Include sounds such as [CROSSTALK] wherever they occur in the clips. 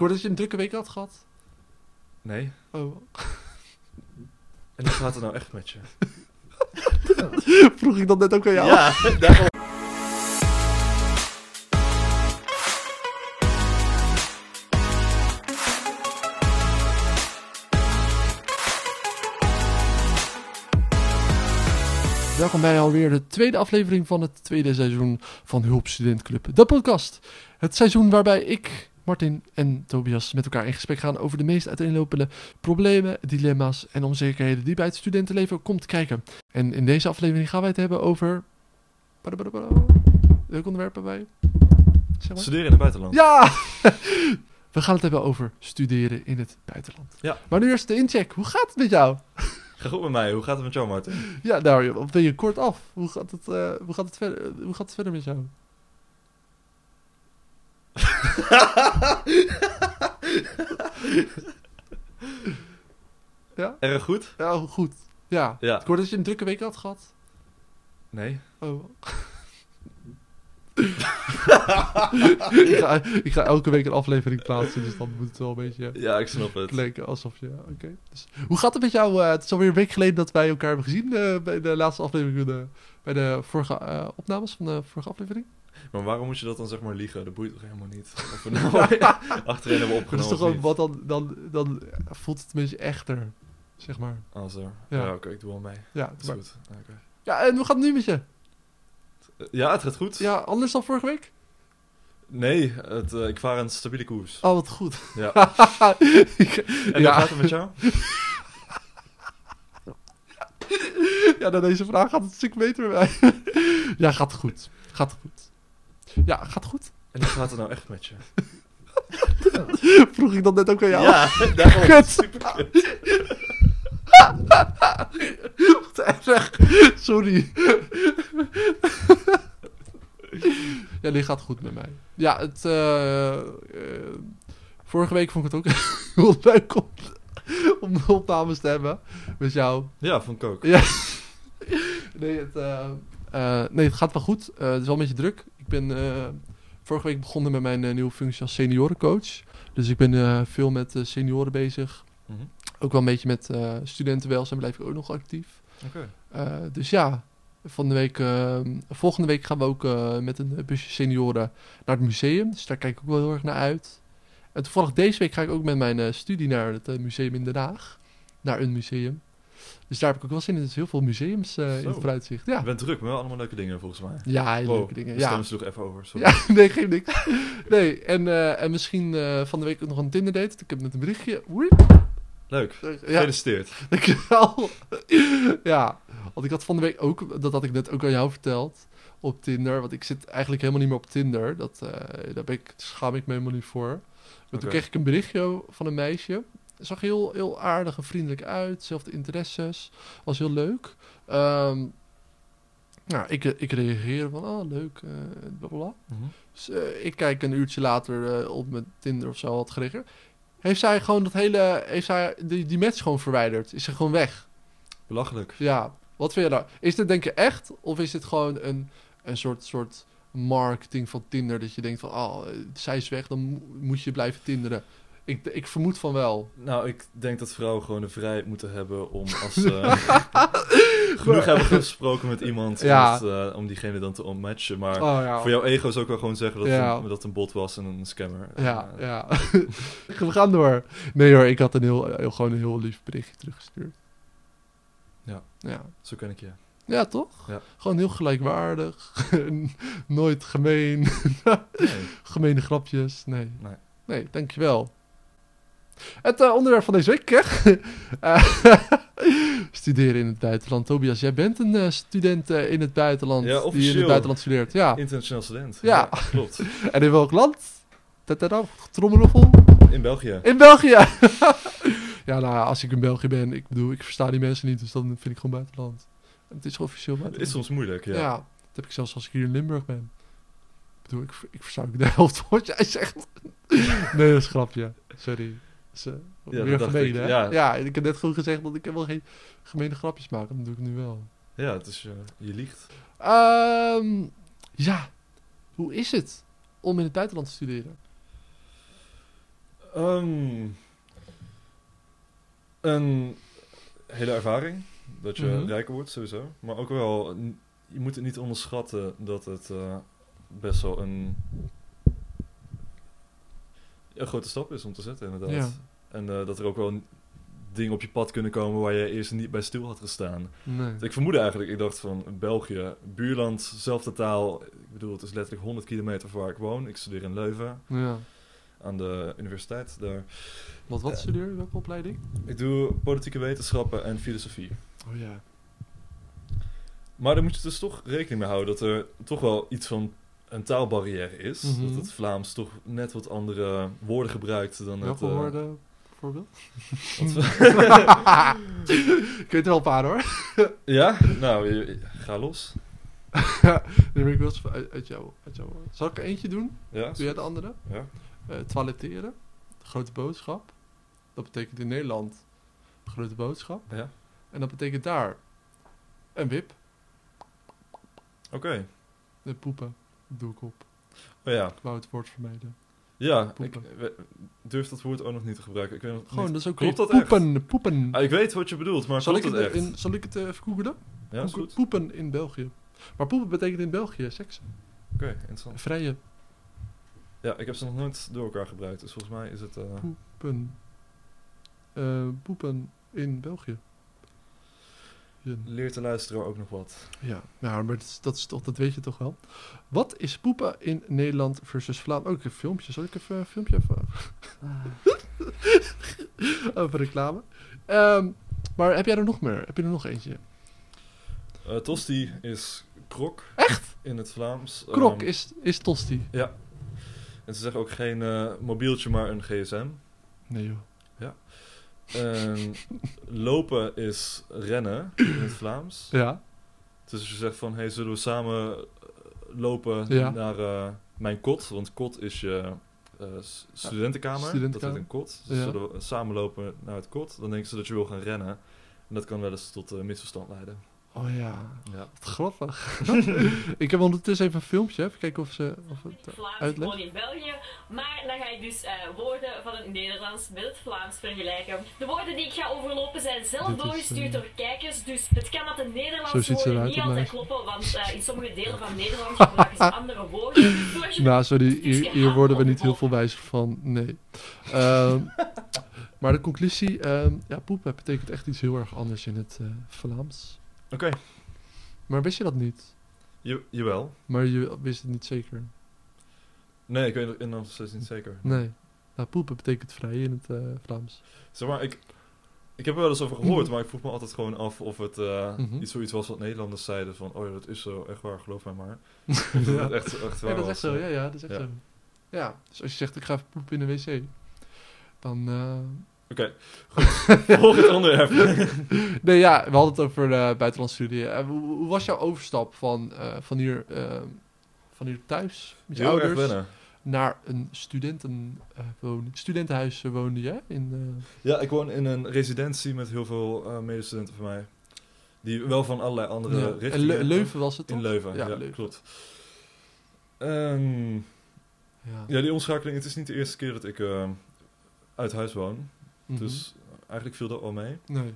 hoorde dat je een drukke week had gehad. Nee. Oh. [LAUGHS] En hoe gaat het nou echt met je? [LAUGHS] Vroeg ik dat net ook aan jou? Ja, [LAUGHS] daarom. Welkom bij alweer de tweede aflevering van het tweede seizoen van Hulp Student Club, de podcast. Het seizoen waarbij ik, Martin en Tobias met elkaar in gesprek gaan over de meest uiteenlopende problemen, dilemma's en onzekerheden die bij het studentenleven komt kijken. En in deze aflevering gaan wij het hebben over... Welk onderwerp hebben wij? Zeg maar. Studeren in het buitenland. Ja! [LAUGHS] We gaan het hebben over studeren in het buitenland. Ja. Maar nu eerst de incheck. Hoe gaat het met jou? Ga goed met mij. Hoe gaat het met jou, Martin? Ja, nou, ben je kort af. Hoe gaat het, eh, hoe gaat het, verder, hoe gaat het verder met jou? [LAUGHS] ja? Erg goed? Ja, goed. Ja. Ja. Ik hoorde dat je een drukke week had gehad. Nee. Oh. [LAUGHS] ik, ga, ik ga elke week een aflevering plaatsen, dus dan moet het wel een beetje Ja, ik snap het. klinken alsof je... Oké. Dus, hoe gaat het met jou? eh, het is alweer een week geleden dat wij elkaar hebben gezien eh, bij de laatste aflevering, de, bij de vorige eh, opnames van de vorige aflevering. Maar waarom moet je dat dan zeg maar liegen? Dat boeit toch helemaal niet? [LAUGHS] Of we nou [LAUGHS] achterin hebben Dat is opgenomen toch gewoon, wat dan, dan, dan voelt het een beetje echter, zeg maar. Ah, zo. Ja. Ja, oké, ik doe wel mee. Ja, Dat is maar- goed. Ja, oké. ja, en hoe gaat het nu met je? Ja, het gaat goed. Ja, anders dan vorige week? Nee, het, eh, ik vaar een stabiele koers. Oh, wat goed. Ja. Ik- [LAUGHS] En ja. hoe gaat het met jou? ja, na deze vraag gaat het een stuk beter bij mij. ja, gaat goed. Gaat goed. Ja, gaat goed. En hoe gaat het nou echt met je? [LAUGHS] Vroeg ik dat net ook aan jou? Ja, [LAUGHS] daarom. Kut. [LAUGHS] Wat erg. Sorry. ja, die gaat goed met mij. Ja, het... eh, eh, vorige week vond ik het ook heel leuk om, om de opnames te hebben met jou. Ja, vond ik ook. Ja. nee, het, eh, nee, het gaat wel goed. Het is wel een beetje druk. Ik ben eh, vorige week begonnen met mijn eh, nieuwe functie als seniorencoach. Dus ik ben eh, veel met senioren bezig. Mhm. Ook wel een beetje met studentenwelzijn blijf ik ook nog actief. Dus ja, van de week, volgende week gaan we ook met een busje senioren naar het museum. Dus daar kijk ik ook wel heel erg naar uit. En toevallig deze week ga ik ook met mijn studie naar het museum in Den Haag. Naar een museum. Dus daar heb ik ook wel zin in. Er is heel veel museums eh, in het vooruitzicht. Je Ja, bent druk, maar wel allemaal leuke dingen volgens mij. ja hele Wow, leuke dingen. Ja. stem sloeg even over. Sorry. ja, [LAUGHS] nee, geen niks. Nee, en, eh, en misschien eh, van de week ook nog een Tinder date. Ik heb net een berichtje. Leuk. Ja, Gefeliciteerd. Dankjewel. ja, want ik had van de week ook, dat had ik net ook aan jou verteld, op Tinder. Want ik zit eigenlijk helemaal niet meer op Tinder. Dat, daar ben ik, schaam ik me helemaal niet voor. Maar toen kreeg ik een berichtje van een meisje. Zag heel, heel aardig en vriendelijk uit. Zelfde interesses. Was heel leuk. Ehm, nou, ik, ik reageerde van, oh leuk, eh. Mhm. Dus, eh, ik kijk een uurtje later eh, op mijn Tinder of zo had gereageerd. Heeft zij gewoon dat hele, heeft zij die, die match gewoon verwijderd? Is ze gewoon weg? Belachelijk. Ja, wat vind je nou? Is dit denk je echt? Of is dit gewoon een, een soort, soort marketing van Tinder? Dat je denkt van, oh, eh, zij is weg, dan mo- moet je blijven tinderen. Ik, ik vermoed van wel. Nou, ik denk dat vrouwen gewoon de vrijheid moeten hebben om als [LAUGHS] ze genoeg hebben gesproken met iemand, Ja. om, het, eh, om diegene dan te onmatchen. Maar Oh ja. voor jouw ego zou ik wel gewoon zeggen dat, Ja. een, dat een bot was en een scammer. Ja, Eh, ja. [LAUGHS] We gaan door. Nee hoor, ik had een heel, heel, gewoon een heel lief berichtje teruggestuurd. Ja. Ja. Zo ken ik je. Ja, toch? Ja. Gewoon heel gelijkwaardig. [LAUGHS] Nooit gemeen. Nee. Gemene grapjes. Nee. Nee. Nee, dankjewel. Het eh, onderwerp van deze week, hè? Eh, [LAUGHS] studeren in het buitenland. Tobias, jij bent een eh, student eh, in het buitenland. Ja, Die in het buitenland studeert. Ja. Internationaal student. Ja. klopt. [LAUGHS] En in welk land? Tatada, Trommelroffel. In België. In België! [LAUGHS] ja, nou als ik in België ben, ik bedoel, ik versta die mensen niet, dus dan vind ik gewoon buitenland. En het is officieel Het buitenland. is soms moeilijk, ja. ja. dat heb ik zelfs als ik hier in Limburg ben. Ik bedoel, ik, ik versta ook de helft wat jij zegt. nee, dat is een grapje. Sorry. Eh, dat weer gemeen, ik, ja. ja, ik heb net gewoon gezegd dat ik wel geen gemene grapjes maak. Dat doe ik nu wel. Ja, het is, eh, je liegt. Ehm, ja, hoe is het om in het buitenland te studeren? Ehm, een hele ervaring. Dat je Mhm. rijker wordt, sowieso. Maar ook wel, je moet het niet onderschatten dat het eh, best wel een, een grote stap is om te zetten, inderdaad. Ja. En eh, dat er ook wel dingen op je pad kunnen komen waar je eerst niet bij stil had gestaan. Nee. Ik vermoedde eigenlijk, ik dacht van België, buurland, zelfde taal. Ik bedoel, het is letterlijk 100 kilometer van waar ik woon. Ik studeer in Leuven Ja. aan de universiteit daar. Wat, wat Eh. studeer je? Welke opleiding? Ik doe politieke wetenschappen en filosofie. Oh ja. Maar daar moet je dus toch rekening mee houden dat er toch wel iets van een taalbarrière is. Mhm. Dat het Vlaams toch net wat andere woorden gebruikt dan Welke het... eh, woorden bijvoorbeeld? Ik weet [LAUGHS] er wel een paar hoor. ja? Nou, je- je- ga los. [LAUGHS] Nee, maar ik uit, uit, jou, uit jou. Zal ik er eentje doen? Ja? Doe jij de andere? Ja. Eh toiletteren. De grote boodschap. Dat betekent in Nederland grote boodschap. Ja? En dat betekent daar een wip. Oké. En poepen. Doe ik op. Oh ja. Ik wou het woord vermijden. Ja, ik we- durf dat woord ook nog niet te gebruiken. Ik weet nog Gewoon, niet. dat is ook Klopt echt? poepen. Poepen. Ah, ik weet wat je bedoelt, maar zal, ik het, echt? in, zal ik het eh, even googelen? Ja, is Poepen- goed. Poepen in België. Maar poepen betekent in België seks. Oké, interessant. Vrije Ja, ik heb ze nog nooit door elkaar gebruikt, dus volgens mij is het... eh, poepen. Eh, poepen in België. Ja. leert de luisteraar ook nog wat. Ja, ja maar dat, is, dat, is toch, dat weet je toch wel. Wat is poepen in Nederland versus Vlaanderen? Ook een filmpje. Zal ik even een filmpje even... [LAUGHS] over reclame. Ehm, maar heb jij er nog meer? Heb je er nog eentje? Eh, tosti is krok. Echt? In het Vlaams. Krok Ehm, is, is tosti. Ja. En ze zeggen ook geen eh, mobieltje, maar een gsm. Nee joh. En lopen is rennen in het Vlaams. Ja. Dus als je zegt van, hey, zullen we samen eh, lopen Ja. naar eh, mijn kot? Want kot is je eh, studentenkamer. studentenkamer. Dat heet een kot. Dus Ja. zullen we samen lopen naar het kot? Dan denken ze dat je wil gaan rennen. En dat kan wel eens tot misverstand leiden. Oh ja. Ja. Wat grappig. [LAUGHS] ik heb ondertussen even een filmpje. Even kijken of, ze, of het Vlaams uitlegt. gewoon in België. Maar dan ga ik dus eh, woorden van het Nederlands met het Vlaams vergelijken. De woorden die ik ga overlopen zijn zelf Dit is, doorgestuurd eh, door kijkers. Dus het kan dat de Nederlandse woorden niet altijd kloppen. Want eh, in sommige delen van [LAUGHS] Nederland gebruiken ze andere woorden. Nou, sorry, hier, worden we niet heel veel wijzer van. Nee. Ehm, [LAUGHS] maar de conclusie, ehm, ja, poepen betekent echt iets heel erg anders in het eh, Vlaams. Oké, Maar wist je dat niet? Je, jawel. Maar je wist het niet zeker. Nee, ik weet het nog steeds niet zeker. Nee. Nou, poepen betekent vrij in het eh, Vlaams. Zeg maar, ik, ik heb er wel eens over gehoord, maar ik vroeg me altijd gewoon af of het eh, Mhm. iets zoiets was wat Nederlanders zeiden van, oh ja, dat is zo, echt waar, geloof mij maar. [LAUGHS] Dat ja. het echt, echt waar Ja, dat is echt zo. Ja, ja, dat is echt Ja. zo. Ja, dus als je zegt ik ga even poepen in de wc, dan... eh, Oké, goed. [LAUGHS] Volgend onderwerp. [LAUGHS] Nee, ja, we hadden het over uh, buitenlandse studie. Eh, hoe, hoe was jouw overstap van, eh, van, hier, eh, van hier thuis met je Heel ouders naar een studentenwoning? studentenhuis eh, woonde je? In, eh, Ja, ik woon in een residentie met heel veel eh, medestudenten van mij. Die wel van allerlei andere ja. Richtingen... Le- Leuven was het toch? In Leuven, ja, Ja, Leuven. klopt. Ehm, Ja. ja, die omschakeling, het is niet de eerste keer dat ik eh, uit huis woon. Mhm. Dus eigenlijk viel dat wel mee. Nee.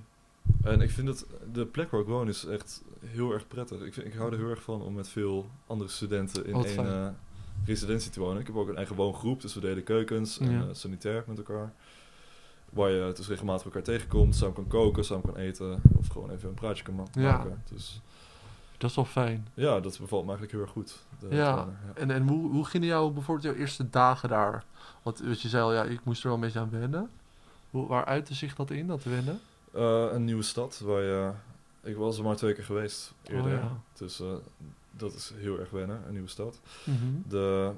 En ik vind dat de plek waar ik woon is echt heel erg prettig. Ik, vind, ik hou er heel erg van om met veel andere studenten in Wat één eh, residentie te wonen. Ik heb ook een eigen woongroep, dus we delen keukens en Ja. eh, sanitair met elkaar. Waar je dus regelmatig elkaar tegenkomt, samen kan koken, samen kan eten. Of gewoon even een praatje kan Ja. maken. Dus Dat is wel fijn. ja, dat bevalt me eigenlijk heel erg goed. de- ja. En, en hoe, hoe gingen jou bijvoorbeeld jouw eerste dagen daar? Want wat je zei al, ja, ik moest er wel een beetje aan wennen. Hoe, waar uitte zich dat in, dat wennen? Eh, een nieuwe stad waar je... Ik was er maar twee keer geweest eerder. Oh, ja. Dus eh, dat is heel erg wennen, een nieuwe stad. Mhm. de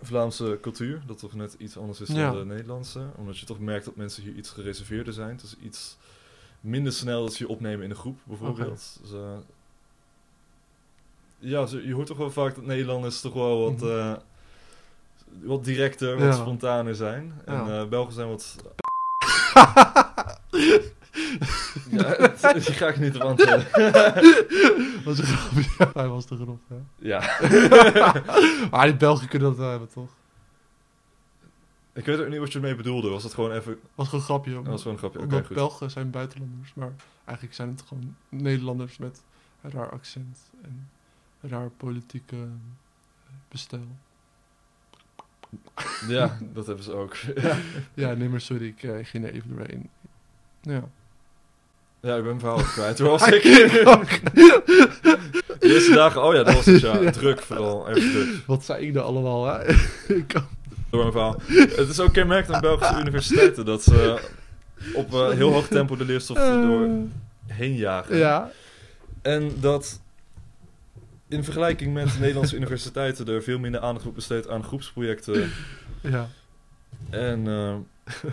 Vlaamse cultuur, dat toch net iets anders is Ja. dan de Nederlandse. Omdat je toch merkt dat mensen hier iets gereserveerder zijn. Is iets minder snel dat ze je opnemen in een groep, bijvoorbeeld. Dus, eh, ja, je hoort toch wel vaak dat Nederlanders toch wel wat, Mhm. Wat directer, wat spontaner zijn. En eh, Belgen zijn wat... [LAUGHS] ja, het- [LAUGHS] die ga ik niet op antwoorden. [LAUGHS] was een grapje. Ja, hij was de grap, ja. ja. maar die Belgen kunnen dat wel hebben, toch? Ik weet ook niet wat je ermee bedoelde. Was het gewoon even... was gewoon een grapje. Dat was gewoon een grapje. Oké. Belgen zijn buitenlanders, maar eigenlijk zijn het gewoon Nederlanders met een raar accent en een raar politieke bestel. Ja, dat hebben ze ook. [LAUGHS] Ja, nee, maar sorry, ik eh, ging er even doorheen. Ja. Ja, ik ben mijn verhaal kwijt. Toen was [LAUGHS] ik... [LAUGHS] De eerste dagen, oh ja, dat was het ja. Ja. Druk vooral, druk. Wat zei ik nou allemaal, hè? Ik kan- Door mijn verhaal. Het is ook kenmerkend aan Belgische universiteiten dat ze op eh, heel hoog tempo de leerstof door heen jagen. Eh, ja, En dat in vergelijking met [LAUGHS] Nederlandse universiteiten er veel minder aandacht wordt besteed aan groepsprojecten ja. en eh,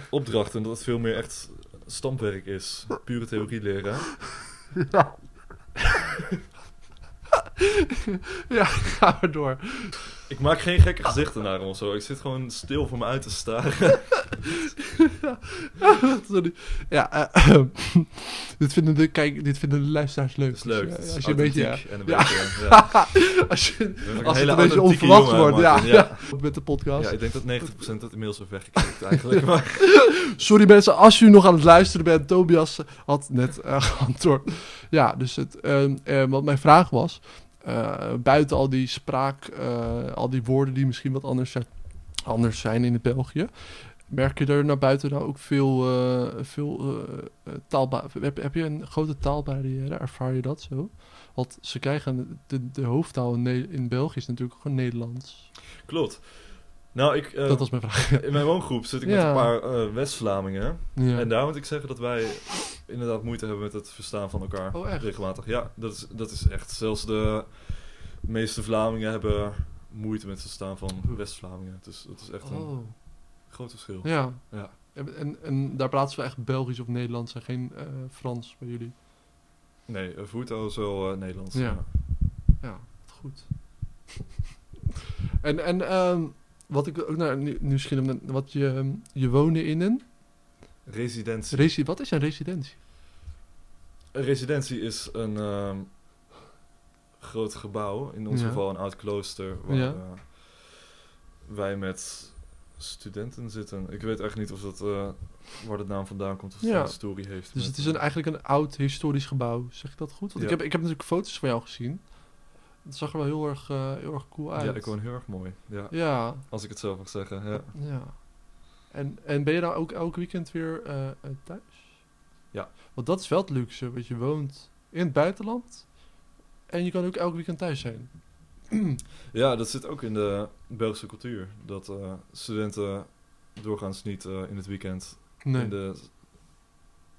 opdrachten. Dat het veel meer echt stampwerk is. Pure theorie leren. Ja. [LAUGHS] ja, ga maar door. Ik maak geen gekke gezichten naar hem of zo. Ik zit gewoon stil voor me uit te staren. [LAUGHS] Sorry. Ja, eh, [CLEARS THROAT] dit, vinden de, kijk, dit vinden de luisteraars leuk. Dat is leuk. Dus, is als je een beetje, ja, authentiek en een Ja. beetje... Ja. [LAUGHS] als, je, als het een beetje onverwacht wordt, ja, ja. [LAUGHS] met de podcast. Ja, ik denk dat 90% dat inmiddels heeft weggeklikt eigenlijk. Maar Sorry mensen, als u nog aan het luisteren bent, Tobias had net eh, geantwoord. Ja, dus het, ehm, eh, wat mijn vraag was, eh, buiten al die spraak, eh, al die woorden die misschien wat anders zijn, anders zijn in het België, merk je er naar buiten nou ook veel, eh veel heb, heb je een grote taalbarrière? Ervaar je dat zo? Want ze krijgen, de, de hoofdtaal in, België is natuurlijk gewoon Nederlands. klopt. Nou, ik, dat was mijn vraag. in mijn woongroep zit ik met een paar West-Vlamingen. ja. En daar moet ik zeggen dat wij inderdaad moeite hebben met het verstaan van elkaar. Oh, echt? Regelmatig. Ja, dat is, dat is echt. Zelfs de meeste Vlamingen hebben moeite met het verstaan van West-Vlamingen. Dus dat is echt een Oh. groot verschil. Ja. Ja. En, en, daar praten we echt Belgisch of Nederlands en geen eh, Frans bij jullie. Nee, uh, voertaal is wel eh, Nederlands. Ja. Ja. Ja, goed. en en ehm, wat ik ook naar nu- nieuwsgierig ben, wat je, ehm, je wonen in een Residentie. resi Wat is een residentie? Een residentie is een ehm, groot gebouw. In ons Ja. geval een oud klooster. Waar Ja. eh, wij met studenten zitten. Ik weet echt niet of dat, eh, waar de naam vandaan komt. Of het Ja. een story heeft. Dus het is een, eigenlijk een oud historisch gebouw. Zeg ik dat goed? Want ik, heb, ik heb natuurlijk foto's van jou gezien. Het zag er wel heel erg, eh, heel erg cool uit. Ja, ik woon heel erg mooi. Ja, Ja, als ik het zelf mag zeggen. Ja. Ja. En, en ben je dan ook elk weekend weer thuis? Ja. Want dat is wel het luxe, want je woont in het buitenland en je kan ook elk weekend thuis zijn. [CLEARS THROAT] ja, dat zit ook in de Belgische cultuur. Dat eh, studenten doorgaans niet eh, in het weekend Nee. in, de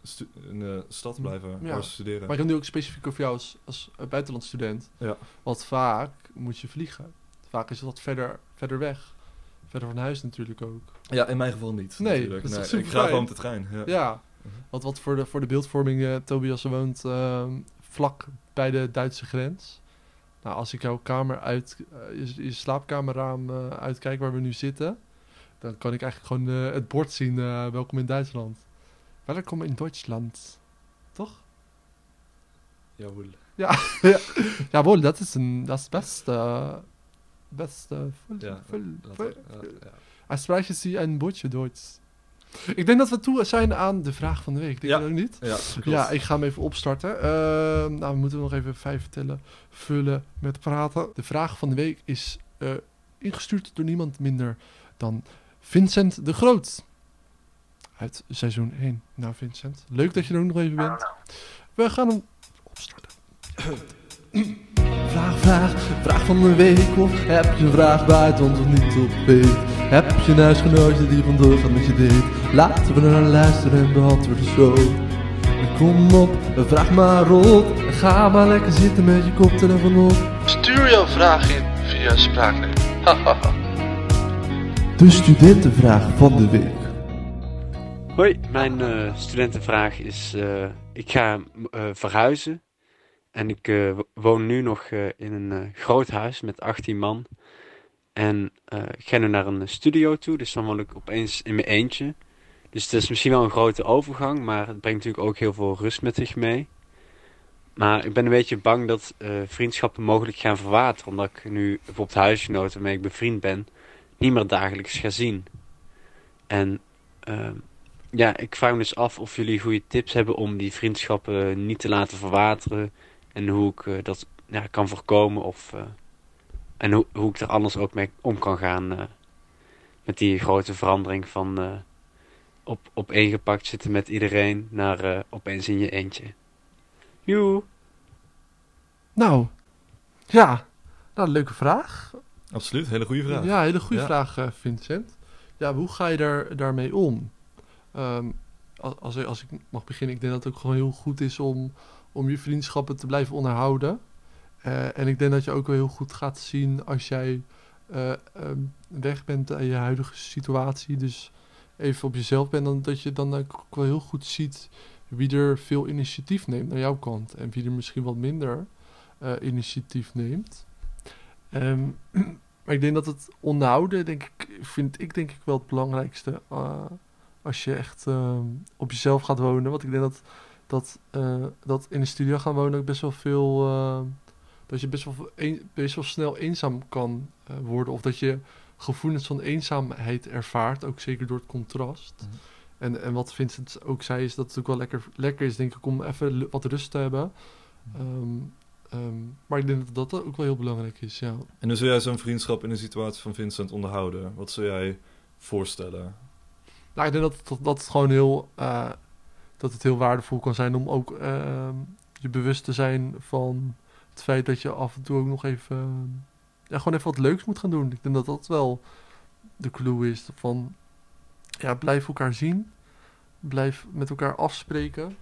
stu- in de stad blijven Ja. waar ze studeren. Maar ik heb nu ook specifiek over jou als, als eh, buitenlandstudent. Ja. Want vaak moet je vliegen. Vaak is het wat verder, verder weg. Verder van huis natuurlijk ook. Ja, in mijn geval niet. Nee, natuurlijk. dat is nee, ik ga gewoon met de trein. Ja. Ja. Want wat voor de, voor de beeldvorming, eh, Tobias woont ehm, vlak bij de Duitse grens. Nou, als ik jouw kamer uit, eh, je, je slaapkamerraam eh, uitkijk waar we nu zitten, dan kan ik eigenlijk gewoon het bord zien, welkom in Duitsland. Welkom in Duitsland. Toch? Jawohl. [LAUGHS] Jawohl, dat is een, dat is best, eh, best, voll, Ja, voll- voll- ja, ja. Als sprechen Sie een bordje Duits? Ik denk dat we toe zijn aan de vraag van de week. Denk Ja. je ook niet? Ja, klopt. Ja, ik ga hem even opstarten. Ehm, nou, we moeten nog even vijf tellen, vullen met praten. De vraag van de week is eh, ingestuurd door niemand minder dan Vincent de Groot. Uit seizoen 1. Nou, Vincent, leuk dat je er ook nog even bent. We gaan hem opstarten. Vraag, vraag, vraag van de week. Of heb je een vraag waar het ons niet op weet? Heb je een huisgenootje die vandoor gaat met je date? Laten we naar luisteren en beantwoorden zo. Kom op, vraag maar op. Ga maar lekker zitten met je koptelefoon op. Stuur jouw vraag in via een spraakleer. De studentenvraag van de week. Hoi, mijn eh, studentenvraag is: eh, ik ga eh, verhuizen en ik eh, wo- woon nu nog eh, in een groot huis met 18 man. En eh, ik ga nu naar een studio toe, dus dan woon ik opeens in mijn eentje. Dus het is misschien wel een grote overgang, maar het brengt natuurlijk ook heel veel rust met zich mee. Maar ik ben een beetje bang dat eh, vriendschappen mogelijk gaan verwateren, omdat ik nu bijvoorbeeld huisgenoten waarmee ik bevriend ben, niet meer dagelijks ga zien. En ehm, ja, ik vraag me dus af of jullie goede tips hebben om die vriendschappen niet te laten verwateren. En hoe ik eh, dat kan voorkomen. Of, en hoe, hoe ik er anders ook mee om kan gaan. eh, met die grote verandering van eh, op, opeengepakt zitten met iedereen naar eh, opeens in je eentje. Joe. Nou, ja. Nou, leuke vraag. Absoluut, hele goede vraag. Ja, hele goede Ja. vraag, Vincent. Ja, hoe ga je daar, daarmee om? Ehm, als, als, als ik mag beginnen, ik denk dat het ook gewoon heel goed is om, om je vriendschappen te blijven onderhouden. Eh, en ik denk dat je ook wel heel goed gaat zien als jij eh, ehm, weg bent uit je huidige situatie. Dus even op jezelf bent, dan, dat je dan ook wel heel goed ziet wie er veel initiatief neemt naar jouw kant. En wie er misschien wat minder eh, initiatief neemt. Ehm, [CLEARS THROAT] maar ik denk dat het onderhouden, denk ik, vind ik denk ik wel het belangrijkste. als je echt ehm, op jezelf gaat wonen. Want ik denk dat, dat, dat in de studio gaan wonen ook best wel veel. Dat je best wel, een- best wel snel eenzaam kan eh, worden. Of dat je gevoelens van eenzaamheid ervaart. Ook zeker door het contrast. Mhm. En, en wat Vincent ook zei, is dat het ook wel lekker, lekker is, denk ik, om even wat rust te hebben. Ehm, ehm, maar ik denk dat dat ook wel heel belangrijk is, ja. En hoe zou jij zo'n vriendschap in de situatie van Vincent onderhouden? Wat zou jij voorstellen? Nou, ik denk dat, dat, dat het gewoon heel, eh, dat het heel waardevol kan zijn om ook ehm, je bewust te zijn van het feit dat je af en toe ook nog even, ehm, ja, gewoon even wat leuks moet gaan doen. Ik denk dat dat wel de clue is van, ja, blijf elkaar zien, blijf met elkaar afspreken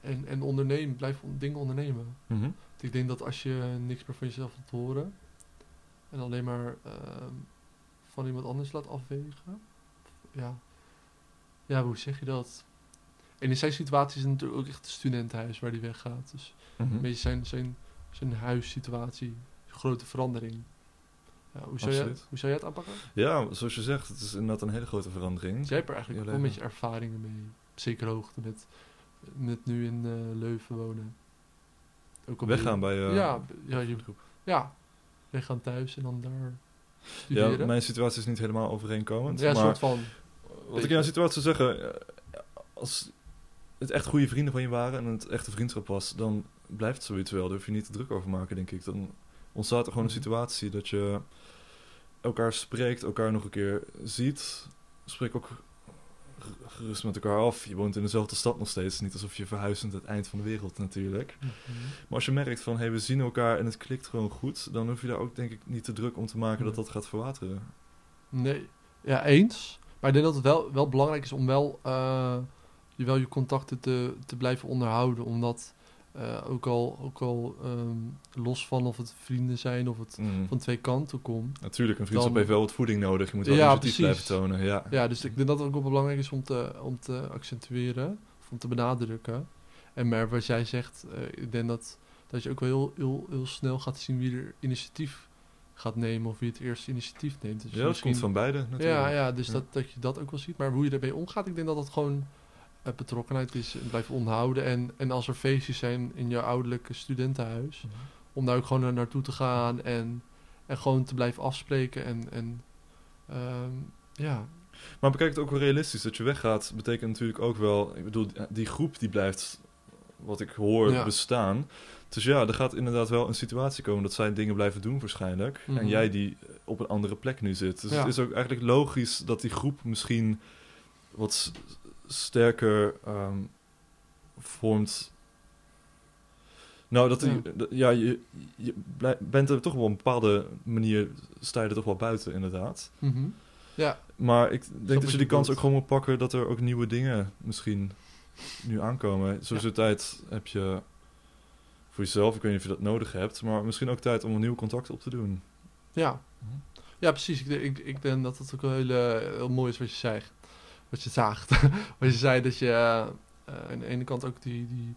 en, en ondernemen, blijf dingen ondernemen. Mhm. Ik denk dat als je niks meer van jezelf laat horen en alleen maar ehm, van iemand anders laat afwegen, ja. ja, hoe zeg je dat? En in zijn situatie is het natuurlijk ook echt het studentenhuis waar hij weggaat. Dus Mhm. een beetje zijn, zijn, zijn huissituatie, grote verandering. Ja, hoe, zou jij, hoe zou jij het aanpakken? Ja, zoals je zegt, het is inderdaad een hele grote verandering. Dus jij hebt er eigenlijk wel een beetje ervaringen mee, op zekere hoogte, met, met nu in eh, Leuven wonen. Ook je- Weggaan bij je ja, ja, je, ja, weggaan thuis en dan daar Ja, studeren. mijn situatie is niet helemaal overeenkomend. Ja, een soort van. wat ik in een situatie zou zeggen, eh, als het echt goede vrienden van je waren en het echt een vriendschap was, dan blijft het zoiets wel. Daar hoef je niet te druk over maken, denk ik. Dan ontstaat er gewoon een Mhm. situatie dat je elkaar spreekt, elkaar nog een keer ziet. Spreek ook gerust met elkaar af. Je woont in dezelfde stad nog steeds. Niet alsof je verhuist naar het eind van de wereld natuurlijk. Mhm. Maar als je merkt van, hé, hey, we zien elkaar en het klikt gewoon goed, dan hoef je daar ook denk ik niet te druk om te maken dat Nee. dat gaat verwateren. Nee, ja, eens. Maar ik denk dat het wel, wel belangrijk is om wel, eh, je, wel je contacten te, te blijven onderhouden. Omdat eh, ook al, ook al ehm, los van of het vrienden zijn of het Mm. van twee kanten komt. Natuurlijk, een vriendschap Dan- heeft wel wat voeding nodig. Je moet wel Ja, initiatief blijven tonen. Ja. Ja, dus ik denk dat het ook wel belangrijk is om te, om te accentueren, of om te benadrukken. En maar wat jij zegt, eh, ik denk dat, dat je ook wel heel, heel, heel snel gaat zien wie er initiatief gaat nemen of wie het eerste initiatief neemt. Dus Ja, dat misschien- komt van beide natuurlijk. Ja, ja dus Ja. Dat, dat je dat ook wel ziet. Maar hoe je ermee omgaat, ik denk dat dat gewoon betrokkenheid is en blijven onderhouden. En, en als er feestjes zijn in je ouderlijke studentenhuis, Mhm. om daar ook gewoon naar naartoe te gaan en, en gewoon te blijven afspreken. En, en ehm, ja, Maar bekijk het ook wel realistisch. Dat je weggaat betekent natuurlijk ook wel... Ik bedoel, die groep die blijft, wat ik hoor, Ja. bestaan. Dus ja, er gaat inderdaad wel een situatie komen dat zij dingen blijven doen waarschijnlijk. Mhm. En jij die op een andere plek nu zit. Dus Ja. het is ook eigenlijk logisch dat die groep misschien wat sterker ehm, vormt... Nou, dat Ja. dat- ja, je, bent er toch wel op een bepaalde manier, sta je er toch wel buiten, inderdaad. mhm. ja, Maar ik denk dat je die kans ook gewoon moet pakken dat er ook nieuwe dingen misschien nu aankomen. Zoals Ja. de tijd heb je voor jezelf, ik weet niet of je dat nodig hebt, maar misschien ook tijd om een nieuw contact op te doen. ja. Mhm. Ja, precies. Ik, denk- ik, ik denk dat het ook wel heel, eh, heel mooi is wat je zei. Wat je zaagt. [LAUGHS] wat je zei dat je eh, eh, aan de ene kant ook die, die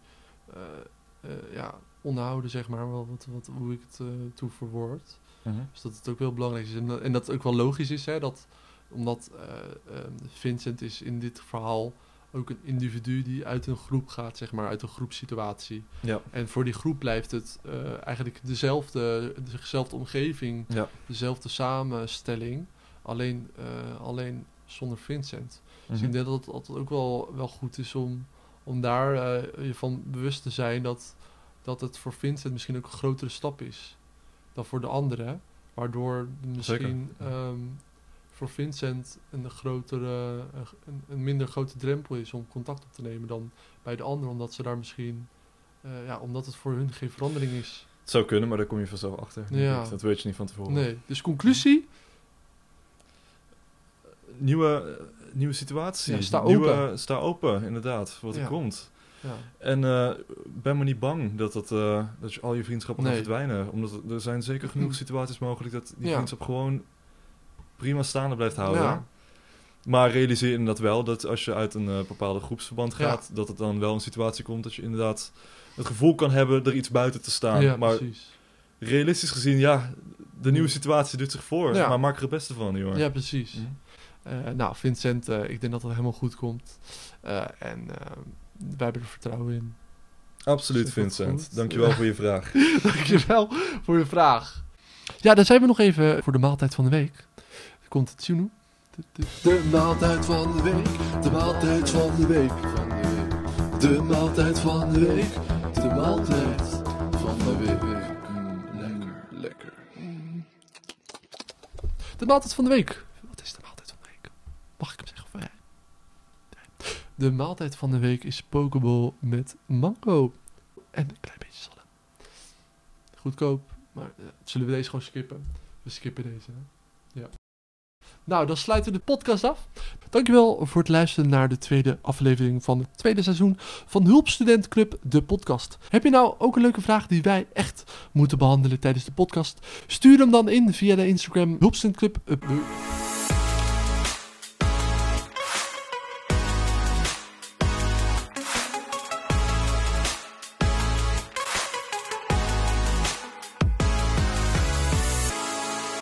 eh, ja, onderhouden, zeg maar, wel wat, wat, hoe ik het toe verwoord. Dus dat het ook wel belangrijk is. En dat, en dat het ook wel logisch is, hè, dat, omdat eh, ehm, Vincent is in dit verhaal ook een individu die uit een groep gaat, zeg maar, uit een groepssituatie. Ja. En voor die groep blijft het eigenlijk dezelfde, dezelfde omgeving, Ja. dezelfde samenstelling. Alleen, alleen zonder Vincent. Mhm. Dus ik denk dat het altijd ook wel, wel goed is om, om daar eh, je van bewust te zijn dat, dat het voor Vincent misschien ook een grotere stap is dan voor de anderen. Waardoor misschien ehm, voor Vincent een, grotere, een, een minder grote drempel is om contact op te nemen dan bij de anderen. Omdat ze daar misschien, eh, ja, omdat het voor hun geen verandering is. Het zou kunnen, maar daar kom je vanzelf achter. Ja. Dat weet je niet van tevoren. Nee, dus conclusie, Nieuwe, nieuwe situatie. Ja, sta Nieuwe, open. Sta open, inderdaad, voor wat Ja. er komt. ja. En eh, ben maar niet bang dat, dat, eh, dat je al je vriendschappen Nee. gaat verdwijnen. Omdat er- zijn zeker genoeg situaties mogelijk dat die vriendschap gewoon prima staande blijft houden. Maar realiseer inderdaad wel dat als je uit een eh, bepaalde groepsverband gaat, dat het dan wel een situatie komt dat je inderdaad het gevoel kan hebben er iets buiten te staan. ja, maar precies. realistisch gezien, ja, de nieuwe situatie doet zich voor. Maar maak er het beste van, joh. Ja, precies. Hm? Nou, Vincent, eh, ik denk dat het helemaal goed komt. Eh, en eh, wij hebben er vertrouwen in. Absoluut, Vincent. Dankjewel Ja. voor je vraag. [LAUGHS] Dankjewel voor je vraag. Ja, dan zijn we nog even voor de maaltijd van de week. Komt het Tjunu? De, de, de maaltijd van de week. De maaltijd van de week. Van de week. De maaltijd van de week. De maaltijd van de week. Mm, lekker, lekker. Mm. De maaltijd van de week. Wat is de maaltijd van de week? Mag ik hem zeggen? Of jij? Nee. De maaltijd van de week is pokeball met mango. En een klein beetje zalm. Goedkoop, maar eh, zullen we deze gewoon skippen? We skippen deze. Ja. Nou, dan sluiten we de podcast af. Dankjewel voor het luisteren naar de tweede aflevering van het tweede seizoen van Hulpstudent Club, de podcast. Heb je nou ook een leuke vraag die wij echt moeten behandelen tijdens de podcast? Stuur hem dan in via de Instagram Hulpstudent Club. eh,